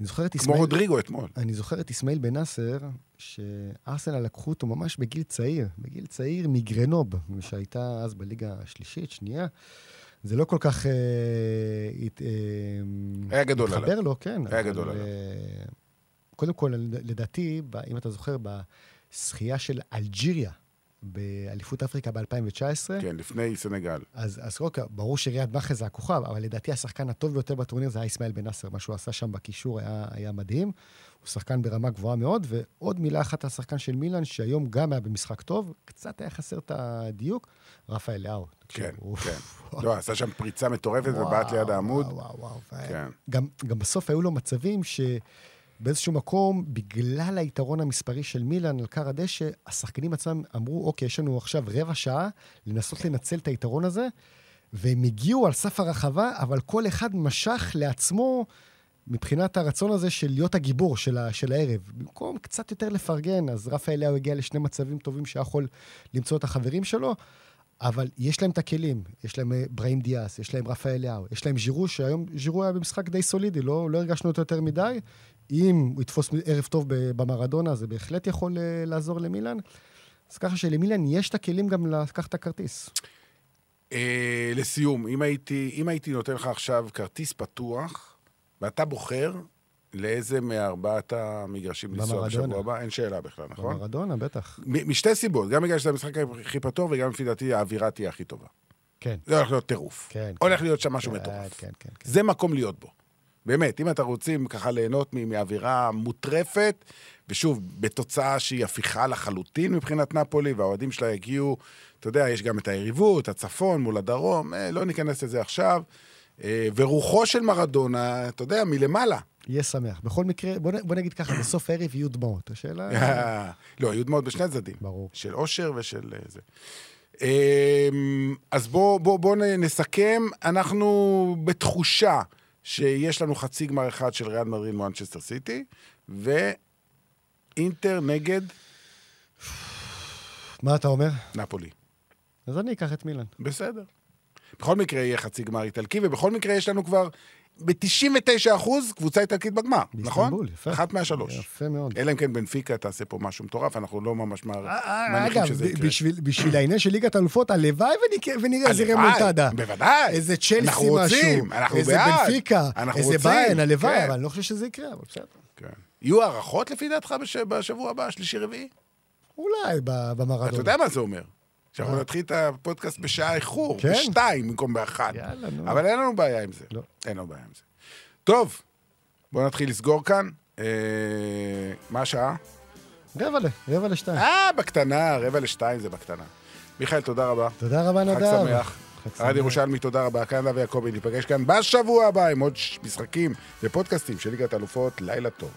אני זוכר את כמו אסמאעיל... רודריגו אתמול. אני זוכר את אסמאעיל בן נאסר, שארסנל לקחו אותו ממש בגיל צעיר, בגיל צעיר מגרנוב, שהייתה אז בליגה השלישית, שנייה. זה לא כל כך... אה, הת- אה, היה גדול התחבר עליו. לו, כן. היה אבל, גדול עליו. אה, קודם כל, לדעתי, אם אתה זוכר, בשחייה של אלג'יריה, באליפות אפריקה ב-2019, כן, לפני סנגל. אז, אז קודם כל, ברור שריאד מאחז זה הכוכב, אבל לדעתי השחקן הטוב ביותר בטורניר זה היה אסמאעיל בן נאסר. מה שהוא עשה שם בקישור היה, היה מדהים. הוא שחקן ברמה גבוהה מאוד, ועוד מילה אחת על השחקן של מילאן, שהיום גם היה במשחק טוב, קצת היה חסר את הדיוק, רפאל. תקשיב, כן, כן. *laughs* לא, עשה שם פריצה מטורפת ובעט ליד העמוד. וואו, וואו, וואו. כן. גם, גם בסוף היו לו מצבים שבאיזשהו מקום, בגלל היתרון המספרי של מילאן על כר הדשא, השחקנים עצמם אמרו, אוקיי, יש לנו עכשיו רבע שעה לנסות לנצל את היתרון הזה, והם הגיעו על סף הרחבה, אבל כל אחד משך לעצמו מבחינת הרצון הזה של להיות הגיבור של, ה, של הערב. במקום קצת יותר לפרגן, אז רפאל אליהו הגיע לשני מצבים טובים שהיה יכול למצוא את החברים שלו, אבל יש להם את הכלים. יש להם אה, בראים דיאס, יש להם רפאל אליהו, יש להם ז'ירו, שהיום ז'ירו היה במשחק די סולידי, לא, לא הרגשנו אותו יותר מדי. אם הוא יתפוס ערב טוב במרדונה, זה בהחלט יכול אה, לעזור למילאן. אז ככה שלמילאן יש את הכלים גם לקחת את הכרטיס. אה, לסיום, אם הייתי, אם הייתי נותן לך עכשיו כרטיס פתוח, ואתה בוחר לאיזה מארבעת המגרשים לנסוע. בשבוע הבא, אין שאלה בכלל, נכון? במרדונה, בטח. משתי סיבות, גם בגלל שזה המשחק הכי פתוח, וגם לפי דעתי האווירה תהיה הכי טובה. כן. זה הולך להיות טירוף. כן, הולך כן. להיות שם משהו כן, מטורף. כן, כן, כן. זה מקום להיות בו. באמת, אם אתה רוצים ככה ליהנות מאווירה מוטרפת, ושוב, בתוצאה שהיא הפיכה לחלוטין מבחינת נפולי, והאוהדים שלה יגיעו, אתה יודע, יש גם את היריבות, הצפון מול הדרום, אה, לא ניכנס לזה עכשיו. אה, ורוחו של מרדונה, אתה יודע, מלמעלה. יהיה שמח. בכל מקרה, בוא, נ- בוא נגיד ככה, בסוף הערב יהיו דמעות. השאלה... לא, היו דמעות בשני הצדדים. ברור. של אושר ושל אה, זה. אמ, אז בואו בוא, בוא נסכם. אנחנו בתחושה שיש לנו חצי גמר אחד של ריאל מדריד מואנצ'סטר סיטי, ואינטר נגד מה אתה אומר? נפולי. אז אני אקח את מילאן. בסדר. בכל מקרה יהיה חצי גמר איטלקי, ובכל מקרה יש לנו כבר ב-99 אחוז קבוצה איטלקית בגמר, נכון? באיסטנבול, יפה. אחת מהשלוש. יפה מאוד. אלא אם כן בנפיקה תעשה פה משהו מטורף, אנחנו לא ממש מע- אה, מניחים אגב, שזה יקרה. בשביל- בשביל העניין של ליגת האלופות, הלוואי ונראה איזה רמונטדה. בוודאי. איזה צ'לסי אנחנו משהו. רוצים, אנחנו איזה בעד. בנפיקה. אנחנו איזה ביין, הלוואי, כן. אבל אני לא חושב שזה יקרה, אבל בסדר. כן. יהיו הערכות לפי דעתך בש... בשבוע הבא, שלישי-רביעי? אולי במרדונה. אתה יודע מה זה אומר? שאנחנו מה? נתחיל את הפודקאסט בשעה איחור, כן. בשתיים במקום באחת. יאללה, נו. אבל אין לנו בעיה עם זה. לא. אין לנו בעיה עם זה. טוב, בואו נתחיל לסגור כאן. אה, מה השעה? רבע ל, רבע לשתיים. אה, בקטנה, רבע לשתיים זה בקטנה. מיכאל, תודה רבה. תודה רבה, נדב. חג שמח. ארד ירושלמי, תודה רבה. כאן נדב יעקבי, ניפגש כאן בשבוע הבא עם עוד משחקים ופודקאסטים של ליגת האלופות. לילה טוב.